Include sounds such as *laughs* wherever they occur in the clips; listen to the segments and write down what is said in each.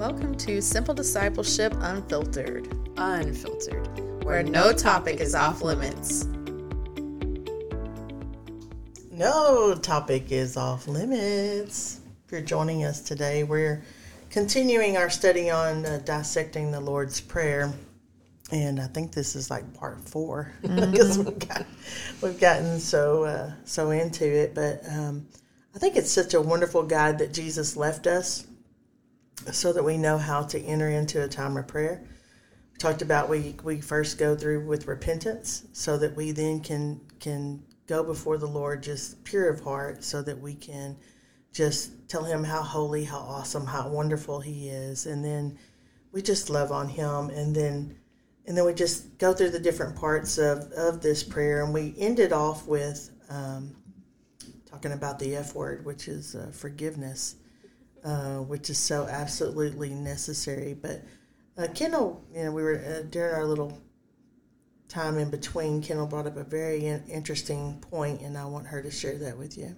Welcome to Simple Discipleship Unfiltered, Unfiltered. where no topic is off limits. No topic is off limits. If you're joining us today, we're continuing our study on uh, dissecting the Lord's Prayer. And I think this is like part 4 *laughs* because we've, got, we've gotten so uh, so into it. But um, I think it's such a wonderful guide that Jesus left us so that we know how to enter into a time of prayer. We talked about we, we first go through with repentance so that we then can can go before the Lord just pure of heart so that we can just tell him how holy, how awesome, how wonderful he is. And then we just love on him and then and then we just go through the different parts of, of this prayer and we ended off with um, talking about the F word, which is uh, forgiveness, uh, which is so absolutely necessary. But uh, Kendall, you know, we were uh, during our little time in between, Kendall brought up a very in- interesting point, and I want her to share that with you.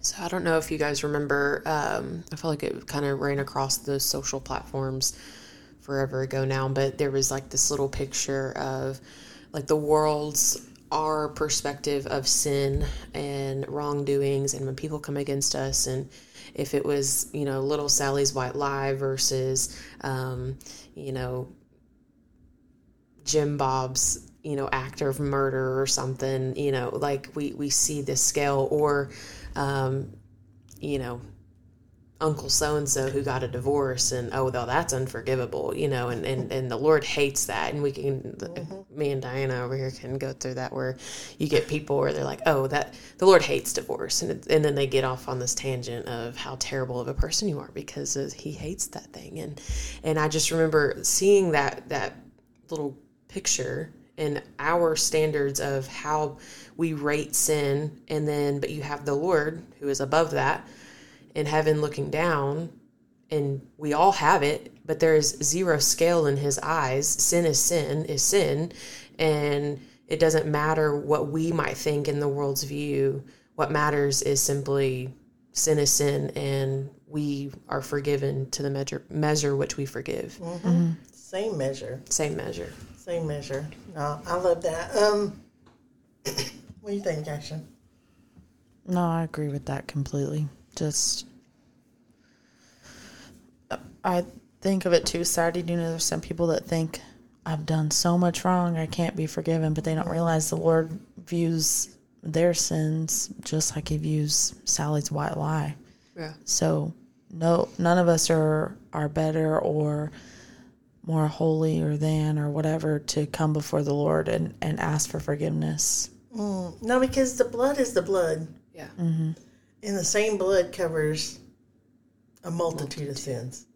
So I don't know if you guys remember. Um, I feel like it kind of ran across the social platforms forever ago now, but there was like this little picture of like the world's our perspective of sin and wrongdoings, and when people come against us, and if it was you know little Sally's white lie versus um, you know Jim Bob's you know act of murder or something you know like we we see this scale or um, you know uncle so and so who got a divorce and oh well that's unforgivable you know and, and and the lord hates that. And we can mm-hmm. me and diana over here can go through that where you get people where they're like oh that the lord hates divorce. And, it, and then they get off on this tangent of how terrible of a person you are because he hates that thing. And and i just remember seeing that that little picture and our standards of how we rate sin. And then but you have the lord who is above that in heaven looking down and we all have it but there is zero scale in his eyes sin is sin is sin and it doesn't matter what we might think in the world's view what matters is simply sin is sin and we are forgiven to the measure measure which we forgive Same measure, same measure same measure. No, I love that. Um, *clears throat* what do you think, Ashton? No, I agree with that completely. Just, I think of it too, Saturday. You know, there's some people that think I've done so much wrong, I can't be forgiven, but they don't realize the Lord views their sins just like He views Sally's white lie. yeah So, no, none of us are are better or more holy or than or whatever to come before the Lord and and ask for forgiveness. Mm, no, because the blood is the blood, yeah mm-hmm. and the same blood covers a multitude, of sins.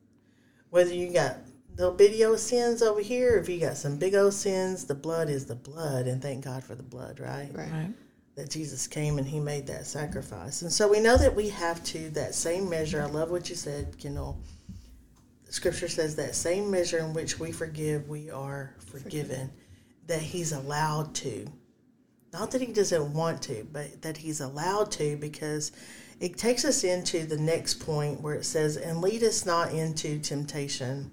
Whether you got little bitty old sins over here, if you got some big old sins, the blood is the blood, and thank God for the blood, right? right Right. that Jesus came and he made that sacrifice. And so we know that we have to, that same measure. I love what you said, Kendall. The scripture says that same measure in which we forgive, we are forgiven. That he's allowed to. Not that he doesn't want to, but that he's allowed to because it takes us into the next point where it says, and lead us not into temptation.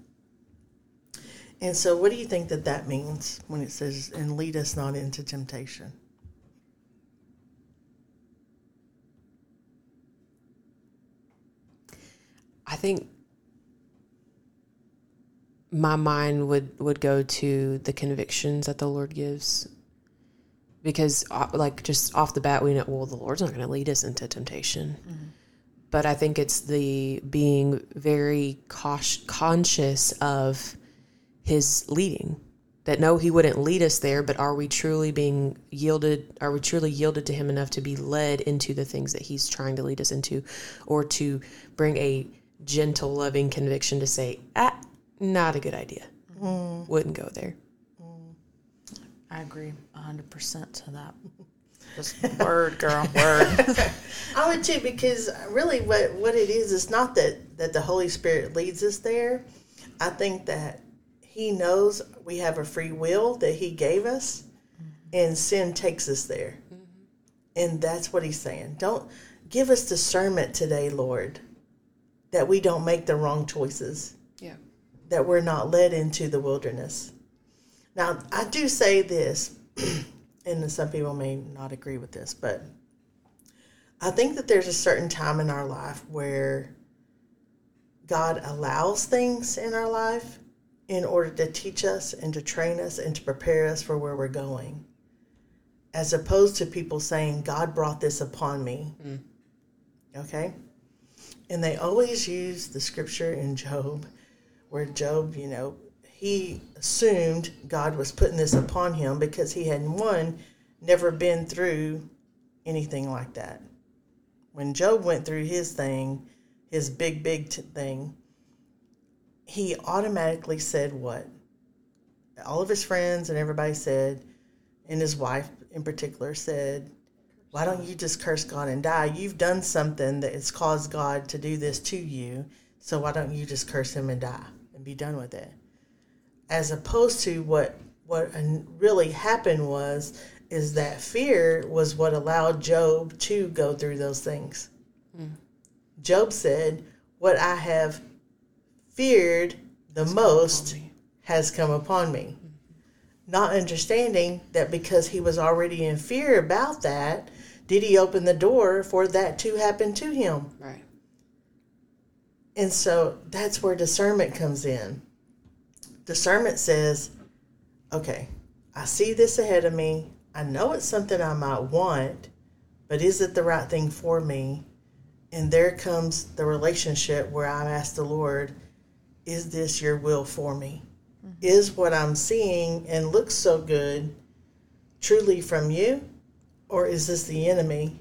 And so, what do you think that that means when it says, and lead us not into temptation? I think my mind would would go to the convictions that the Lord gives because uh, like just off the bat we know well the Lord's not going to lead us into temptation. But I think it's the being very cautious, conscious of his leading. That no, he wouldn't lead us there, but are we truly being yielded? Are we truly yielded to him enough to be led into the things that he's trying to lead us into, or to bring a gentle, loving conviction to say, ah, not a good idea. Wouldn't go there. I agree 100% to that. *laughs* Just word, girl, word. I would too, because really, what what it is is not that that the Holy Spirit leads us there. I think that He knows we have a free will that He gave us, mm-hmm. and sin takes us there, mm-hmm. and that's what He's saying. Don't give us discernment today, Lord, that we don't make the wrong choices. Yeah, that we're not led into the wilderness. Now, I do say this, *clears throat* and some people may not agree with this, but I think that there's a certain time in our life where God allows things in our life in order to teach us and to train us and to prepare us for where we're going. As opposed to people saying, God brought this upon me. Mm. Okay? And they always use the scripture in Job where Job, you know, he assumed God was putting this upon him because he had, one, never been through anything like that. When Job went through his thing, his big, big t- thing, he automatically said what? All of his friends and everybody said, and his wife in particular said, Why don't you just curse God and die? You've done something that has caused God to do this to you, so why don't you just curse him and die? and be done with it. As opposed to what what really happened was is that fear was what allowed Job to go through those things. Mm. Job said, "What I have feared the it's most has come upon me." Mm-hmm. Not understanding that because he was already in fear about that, did he open the door for that to happen to him? Right. And so that's where discernment comes in. Discernment says, okay, I see this ahead of me. I know it's something I might want, but is it the right thing for me? And there comes the relationship where I ask the Lord, is this your will for me? Mm-hmm. Is what I'm seeing and looks so good truly from you? Or is this the enemy?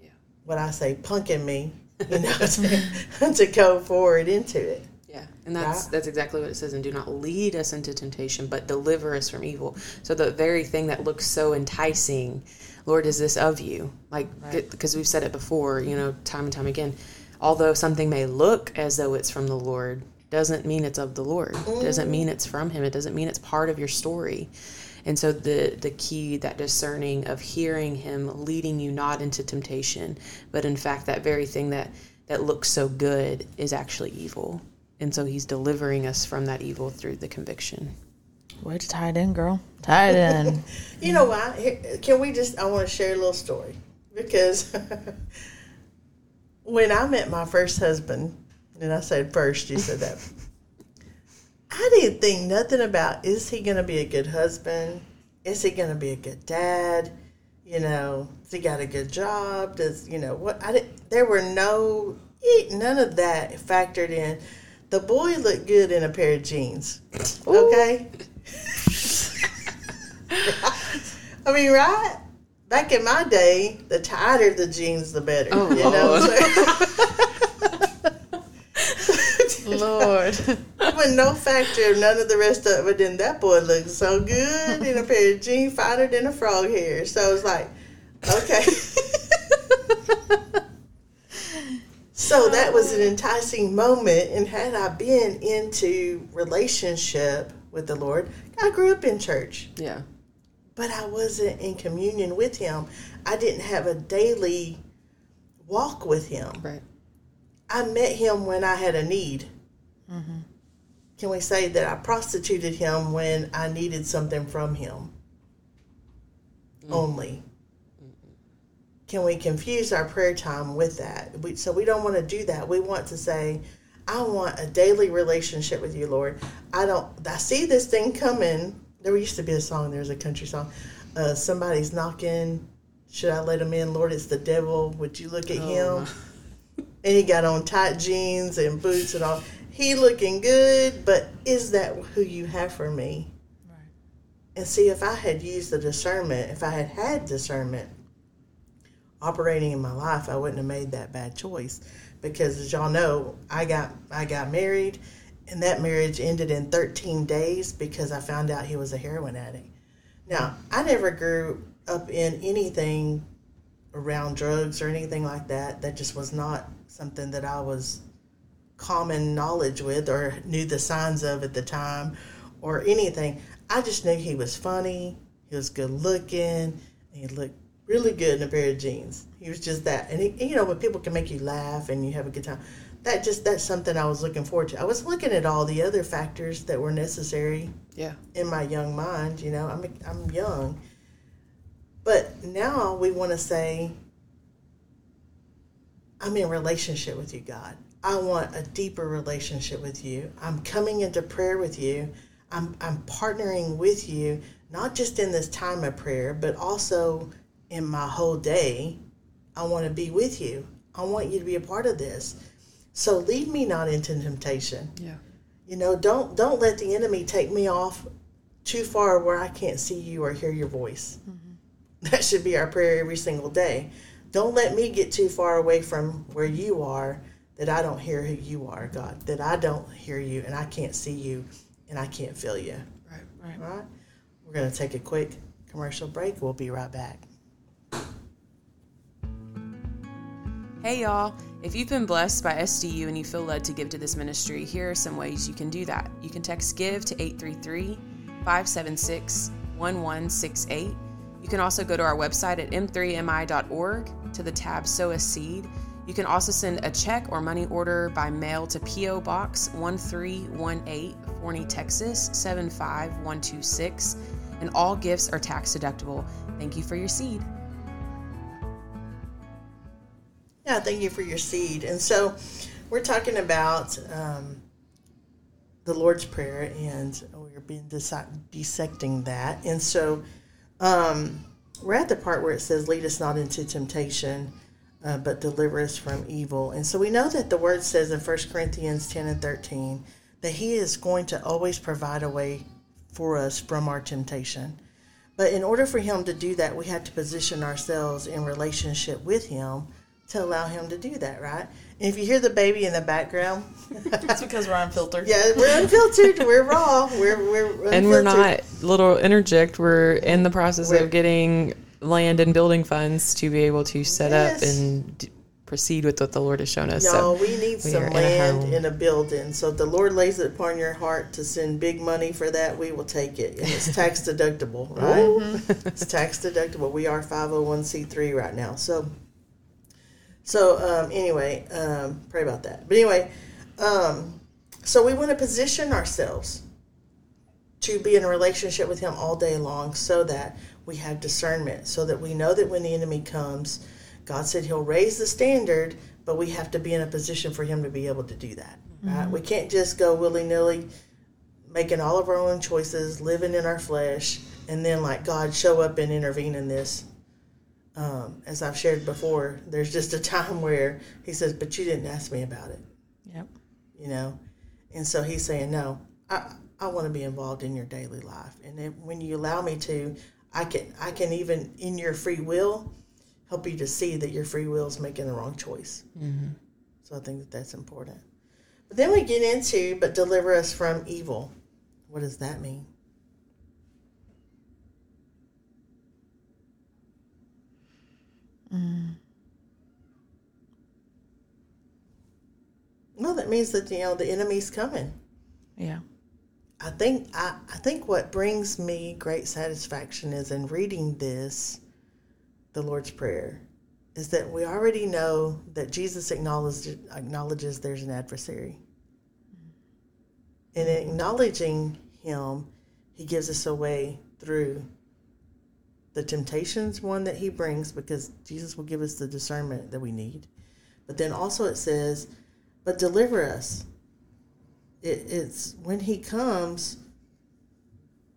Yeah. What I say, punking me you know, *laughs* *laughs* to, to go forward into it. Yeah, and that's right? that's exactly what it says. And do not lead us into temptation, but deliver us from evil. So the very thing that looks so enticing, Lord, is this of you? Like because right. we've said it before, you know, time and time again. Although something may look as though it's from the Lord, doesn't mean it's of the Lord. Mm. Doesn't mean it's from Him. It doesn't mean it's part of your story. And so the the key, that discerning of hearing him leading you not into temptation, but in fact that very thing that that looks so good is actually evil. And so he's delivering us from that evil through the conviction. Way to tie it in, girl. Tie it in. *laughs* you know why? Can we just? I want to share a little story because *laughs* when I met my first husband, and I said first, you said that. I didn't think nothing about is he going to be a good husband? Is he going to be a good dad? You know, has he got a good job? Does you know what? I didn't. there were no none of that factored in. The boy looked good in a pair of jeans. Okay. *laughs* I mean, right? Back in my day, the tighter the jeans, the better. Oh, you know. Lord. *laughs* With no factor, none of the rest of it. Then that boy looked so good in a pair of jeans, finer than a frog hair. So it's like, okay. *laughs* so that was an enticing moment. And had I been into relationship with the Lord, I grew up in church. Yeah. But I wasn't in communion with Him. I didn't have a daily walk with Him. Right. I met Him when I had a need. Mm-hmm. Can we say that I prostituted him when I needed something from him? Mm-hmm. Only. Can we confuse our prayer time with that? We, so we don't want to do that. We want to say, I want a daily relationship with you, Lord. I don't. I see this thing coming. There used to be a song. There's a country song. Uh, somebody's knocking. Should I let him in, Lord? It's the devil. Would you look at oh. him? *laughs* and he got on tight jeans and boots and all he looking good, but is that who you have for me? Right. And see, if I had used the discernment, if I had had discernment operating in my life, I wouldn't have made that bad choice. Because as y'all know, I got I got married, and that marriage ended in 13 days because I found out he was a heroin addict. Now, I never grew up in anything around drugs or anything like that. That just was not something that I was common knowledge with or knew the signs of at the time or anything. I just knew he was funny, he was good looking, he looked really good in a pair of jeans. He was just that, and he, you know, when people can make you laugh and you have a good time, that just that's something I was looking forward to. I was looking at all the other factors that were necessary Yeah. in my young mind. You know, I'm I'm young, but now we want to say, I'm in relationship with you, God. I want a deeper relationship with you. I'm coming into prayer with you. I'm I'm partnering with you, not just in this time of prayer, but also in my whole day. I want to be with you. I want you to be a part of this. So lead me not into temptation. Yeah. You know, don't don't let the enemy take me off too far where I can't see you or hear your voice. Mm-hmm. That should be our prayer every single day. Don't let me get too far away from where you are that I don't hear who you are, God. That I don't hear you and I can't see you and I can't feel you. Right. Right. All right? We're going to take a quick commercial break. We'll be right back. Hey, y'all. If you've been blessed by SDU and you feel led to give to this ministry, here are some ways you can do that. You can text GIVE to 833 576 1168. You can also go to our website at m3mi.org to the tab Sow a Seed. You can also send a check or money order by mail to P.O. Box 1318, Forney, Texas 75126. And all gifts are tax deductible. Thank you for your seed. Yeah, thank you for your seed. And so we're talking about um, the Lord's Prayer, and we're being dissecting that. And so um, we're at the part where it says, Lead us not into temptation, uh, but deliver us from evil. And so we know that the word says in 1 Corinthians 10 and 13 that He is going to always provide a way for us from our temptation. But in order for Him to do that, we have to position ourselves in relationship with Him to allow Him to do that, right? And if you hear the baby in the background, *laughs* It's because we're unfiltered. yeah, we're unfiltered, we're raw, we're we're unfiltered. and we're not little interject we're in the process We're- of getting land and building funds to be able to set Yes. up and d- proceed with what the lord has shown us Y'all, so we need we some are in a land in a building. So if the Lord lays it upon your heart to send big money for that, we will take it. And it's tax *laughs* deductible, right? *laughs* it's tax deductible. We are 501c3 right now. So so um, anyway, um, pray about that. But anyway, um, so we want to position ourselves to be in a relationship with him all day long so that we have discernment so that we know that when the enemy comes god said he'll raise the standard but we have to be in a position for him to be able to do that right we can't just go willy-nilly making all of our own choices living in our flesh and then like god show up and intervene in this um, as i've shared before there's just a time *laughs* where he says but you didn't ask me about it. Yep. you know? And so he's saying no i i want to be involved in your daily life. And then when you allow me to i can i can even in your free will help you to see that your free will is making the wrong choice. So i think that that's important. But then we get into but deliver us from evil. What does that mean Mm. no that means that you know the enemy's coming Yeah. I think I, I think what brings me great satisfaction is in reading this, the Lord's Prayer, is that we already know that Jesus acknowledges acknowledges there's an adversary. And in acknowledging him, he gives us a way through the temptations one that he brings because Jesus will give us the discernment that we need. But then also it says, but deliver us. It, it's when he comes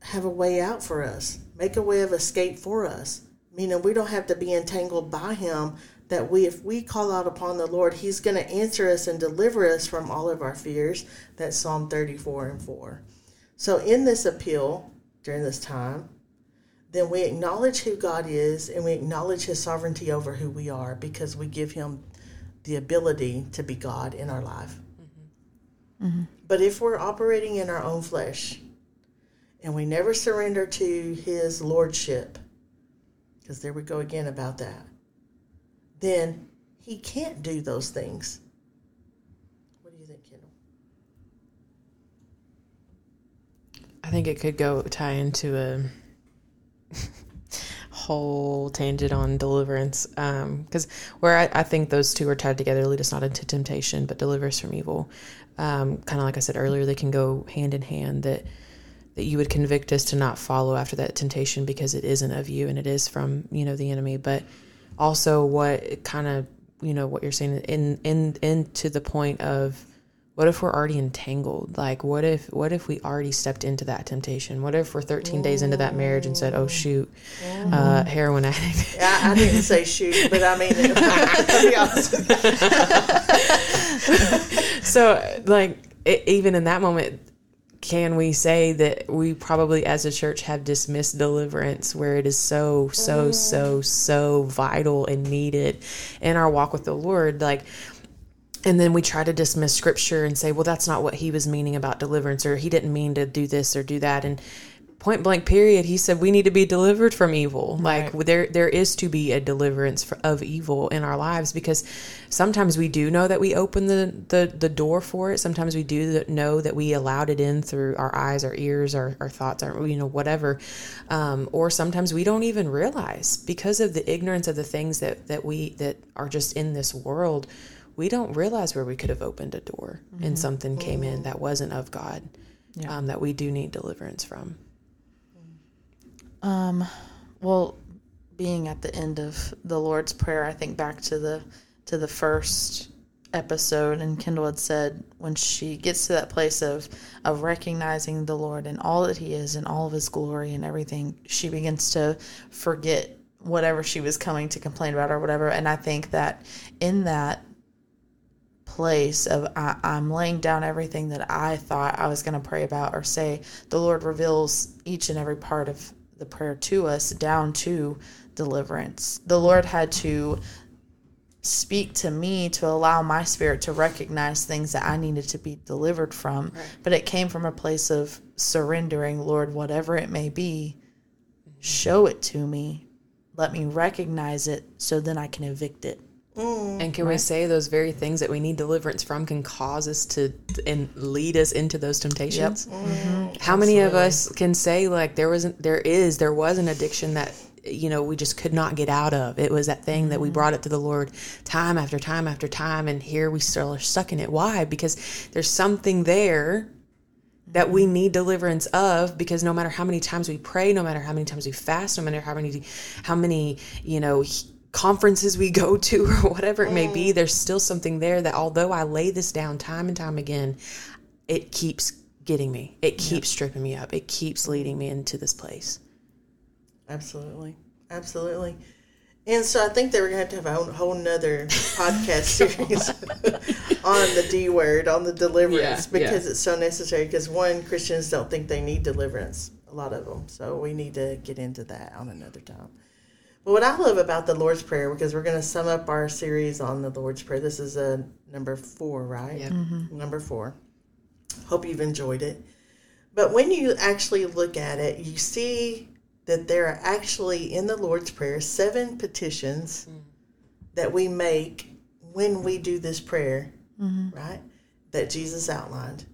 have a way out for us. Make a way of escape for us. Meaning we don't have to be entangled by him that we if we call out upon the lord he's going to answer us and deliver us from all of our fears. That's psalm 34 and 4 so in this appeal during this time then we acknowledge who god is and we acknowledge his sovereignty over who we are because we give him the ability to be god in our life mm-hmm. Mm-hmm. but if we're operating in our own flesh and we never surrender to his lordship, because there we go again about that, then he can't do those things. What do you think, Kendall? i think it could go tie into a *laughs* whole tangent on deliverance because where I, I think those two are tied together lead us not into temptation but deliver us from evil. Um, kind of like i said earlier they can go hand in hand that that you would convict us to not follow after that temptation because it isn't of you and it is from you know the enemy. But also what kind of you know what you're saying in in into the point of what if we're already entangled? Like what if what if we already stepped into that temptation? What if we're 13 days into that marriage and said oh shoot uh, heroin addict. Yeah, I didn't say shoot, but I mean, *laughs* to be honest with you. *laughs* so like it, even in that moment can we say that we probably as a church have dismissed deliverance where it is so so so so vital and needed in our walk with the lord? Like and then we try to dismiss scripture and say well that's not what he was meaning about deliverance or he didn't mean to do this or do that. And point blank period he said we need to be delivered from evil. Like there there is to be a deliverance for, of evil in our lives because sometimes we do know that we open the, the the door for it. Sometimes we do know that we allowed it in through our eyes our ears our, our thoughts our you know whatever. Um, or sometimes we don't even realize because of the ignorance of the things that that we that are just in this world we don't realize where we could have opened a door and something came in that wasn't of god um, that we do need deliverance from. Well being at the end of the lord's prayer i think back to the to the first episode and kendall had said when she gets to that place of of recognizing the lord and all that he is and all of his glory and everything she begins to forget whatever she was coming to complain about or whatever. And i think that in that place of I, I'm laying down everything that I thought I was going to pray about or say. The Lord reveals each and every part of the prayer to us down to deliverance. The Lord had to speak to me to allow my spirit to recognize things that I needed to be delivered from. But it came from a place of surrendering, Lord, whatever it may be, mm-hmm. show it to me. Let me recognize it so then I can evict it. Mm, and can we say those very things that we need deliverance from can cause us to and lead us into those temptations? Mm-hmm. How many of us can say like there wasn't there is there was an addiction that you know we just could not get out of. It was that thing that we mm-hmm. brought it to the Lord time after time after time and here we still are stuck in it. Why? Because there's something there that we mm-hmm. need deliverance of because no matter how many times we pray no matter how many times we fast no matter how many how many you know conferences we go to *laughs* or whatever it may be there's still something there that although i lay this down time and time again it keeps getting me it keeps stripping me up it keeps leading me into this place Absolutely. Absolutely. And so I think that we're going to have to have a whole, whole nother *laughs* podcast series *laughs* on the D word, on the deliverance, Yeah, yeah. because it's so necessary. Because one, Christians don't think they need deliverance, a lot of them. So we need to get into that on another time. But what I love about the Lord's Prayer, because we're going to sum up our series on the Lord's Prayer. This is a number four, right? Yep. Mm-hmm. Number four. Hope you've enjoyed it. But when you actually look at it, you see that there are actually in the Lord's Prayer seven petitions mm. that we make when we do this prayer, mm-hmm. right? That Jesus outlined.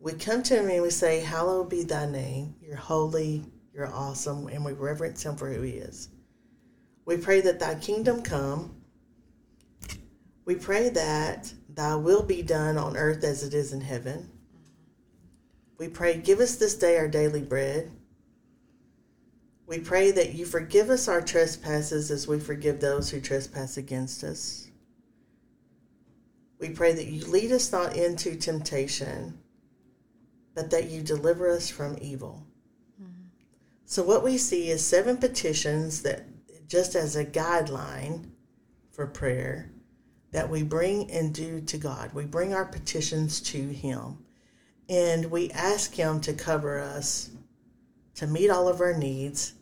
We come to Him and we say, Hallowed be thy name. You're holy, you're awesome, and we reverence Him for who He is. We pray that thy kingdom come. We pray that thy will be done on earth as it is in heaven. We pray, give us this day our daily bread. We pray that you forgive us our trespasses as we forgive those who trespass against us. We pray that you lead us not into temptation, but that you deliver us from evil. Mm-hmm. So, what we see is seven petitions that, just as a guideline for prayer, that we bring and do to God. We bring our petitions to Him and we ask Him to cover us, to meet all of our needs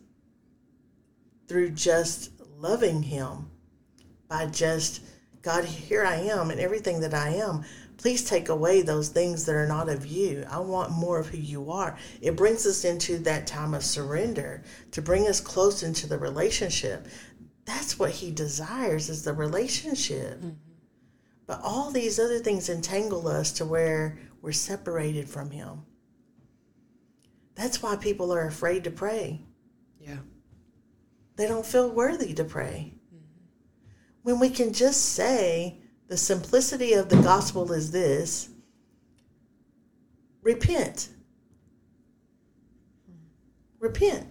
through just loving Him, by just, God, here I am and everything that I am. Please take away those things that are not of you. I want more of who you are. It brings us into that time of surrender to bring us close into the relationship. That's what He desires is the relationship. Mm-hmm. But all these other things entangle us to where we're separated from Him. That's why people are afraid to pray. yeah they don't feel worthy to pray. Mm-hmm. When we can just say, the simplicity of the gospel is this repent. Repent.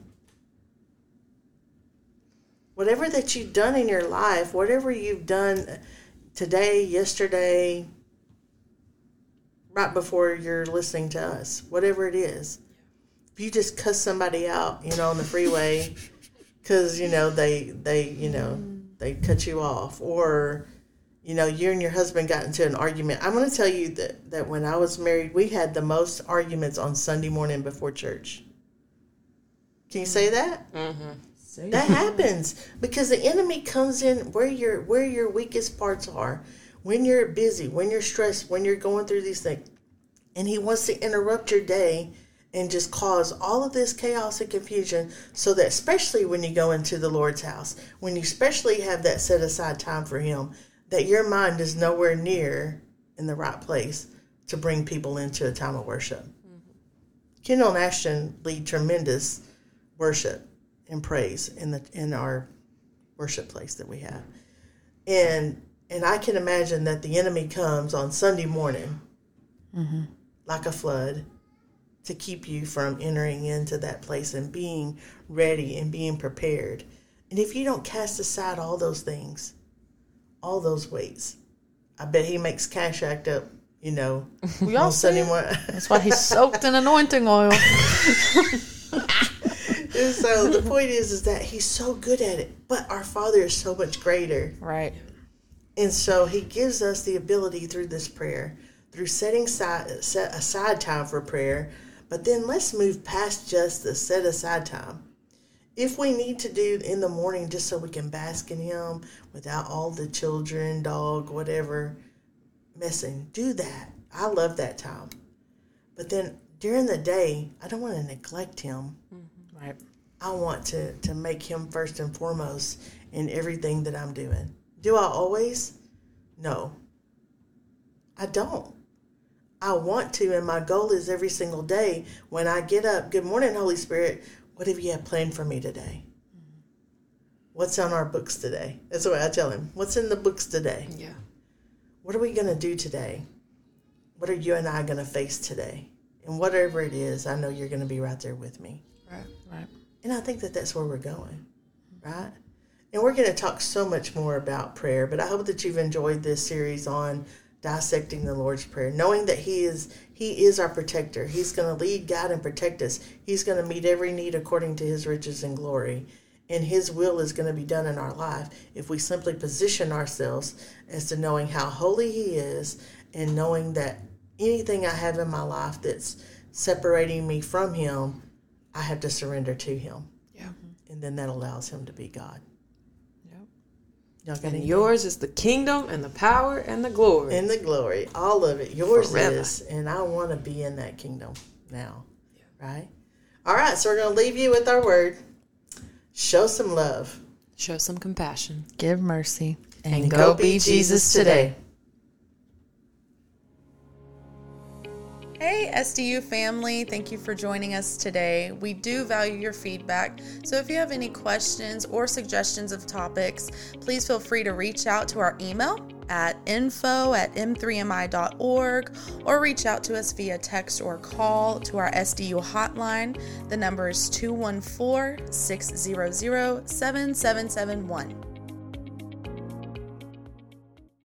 Whatever that you've done in your life, whatever you've done today, yesterday, right before you're listening to us, whatever it is. If you just cuss somebody out, you know, on the freeway because, you know, they, they, you know, they cut you off or, you know, you and your husband got into an argument. I'm going to tell you that, that when I was married, we had the most arguments on Sunday morning before church. Can you say that? Mm-hmm. That happens because the enemy comes in where your where your weakest parts are, when you're busy, when you're stressed, when you're going through these things, and he wants to interrupt your day and just cause all of this chaos and confusion so that especially when you go into the Lord's house, when you especially have that set aside time for him, that your mind is nowhere near in the right place to bring people into a time of worship. Mm-hmm. Kendall and Ashton lead tremendous worship and praise in the in our worship place that we have. And and I can imagine that the enemy comes on Sunday morning mm-hmm. like a flood to keep you from entering into that place and being ready and being prepared. And if you don't cast aside all those things, all those weights, I bet he makes cash act up, you know, *laughs* We all see Sunday it. morning. That's why he's soaked in anointing oil. *laughs* So the point is, is that he's so good at it, but our Father is so much greater. Right. And so he gives us the ability through this prayer, through setting side, set aside time for prayer. But then let's move past just the set aside time. If we need to do in the morning just so we can bask in him without all the children, dog, whatever messing, do that. I love that time. But then during the day, I don't want to neglect him. Mm-hmm. Right. I want to, to make him first and foremost in everything that I'm doing. Do I always? No. I don't. I want to, and my goal is every single day when I get up, good morning, Holy Spirit. What have you have planned for me today? What's on our books today? That's the way I tell him. What's in the books today? Yeah. What are we going to do today? What are you and I going to face today? And whatever it is, I know you're going to be right there with me. Right. Right. And I think that that's where we're going, right? And we're going to talk so much more about prayer, but I hope that you've enjoyed this series on dissecting the Lord's prayer, knowing that he is he is our protector. He's going to lead, guide and protect us. He's going to meet every need according to his riches and glory. And his will is going to be done in our life if we simply position ourselves as to knowing how holy he is and knowing that anything I have in my life that's separating me from him, I have to surrender to him. Yeah. And then that allows him to be God. Yep. Y'all And yours is the kingdom and the power and the glory. and the glory, all of it. Yours Forever. is, and I want to be in that kingdom now. Right? All right, so we're going to leave you with our word. Show some love. Show some compassion. Give mercy. And go be Jesus today. Hey, SDU family, thank you for joining us today. We do value your feedback, so if you have any questions or suggestions of topics, please feel free to reach out to our email at info at m3mi.org or reach out to us via text or call to our SDU hotline. The number is 214 600 7771.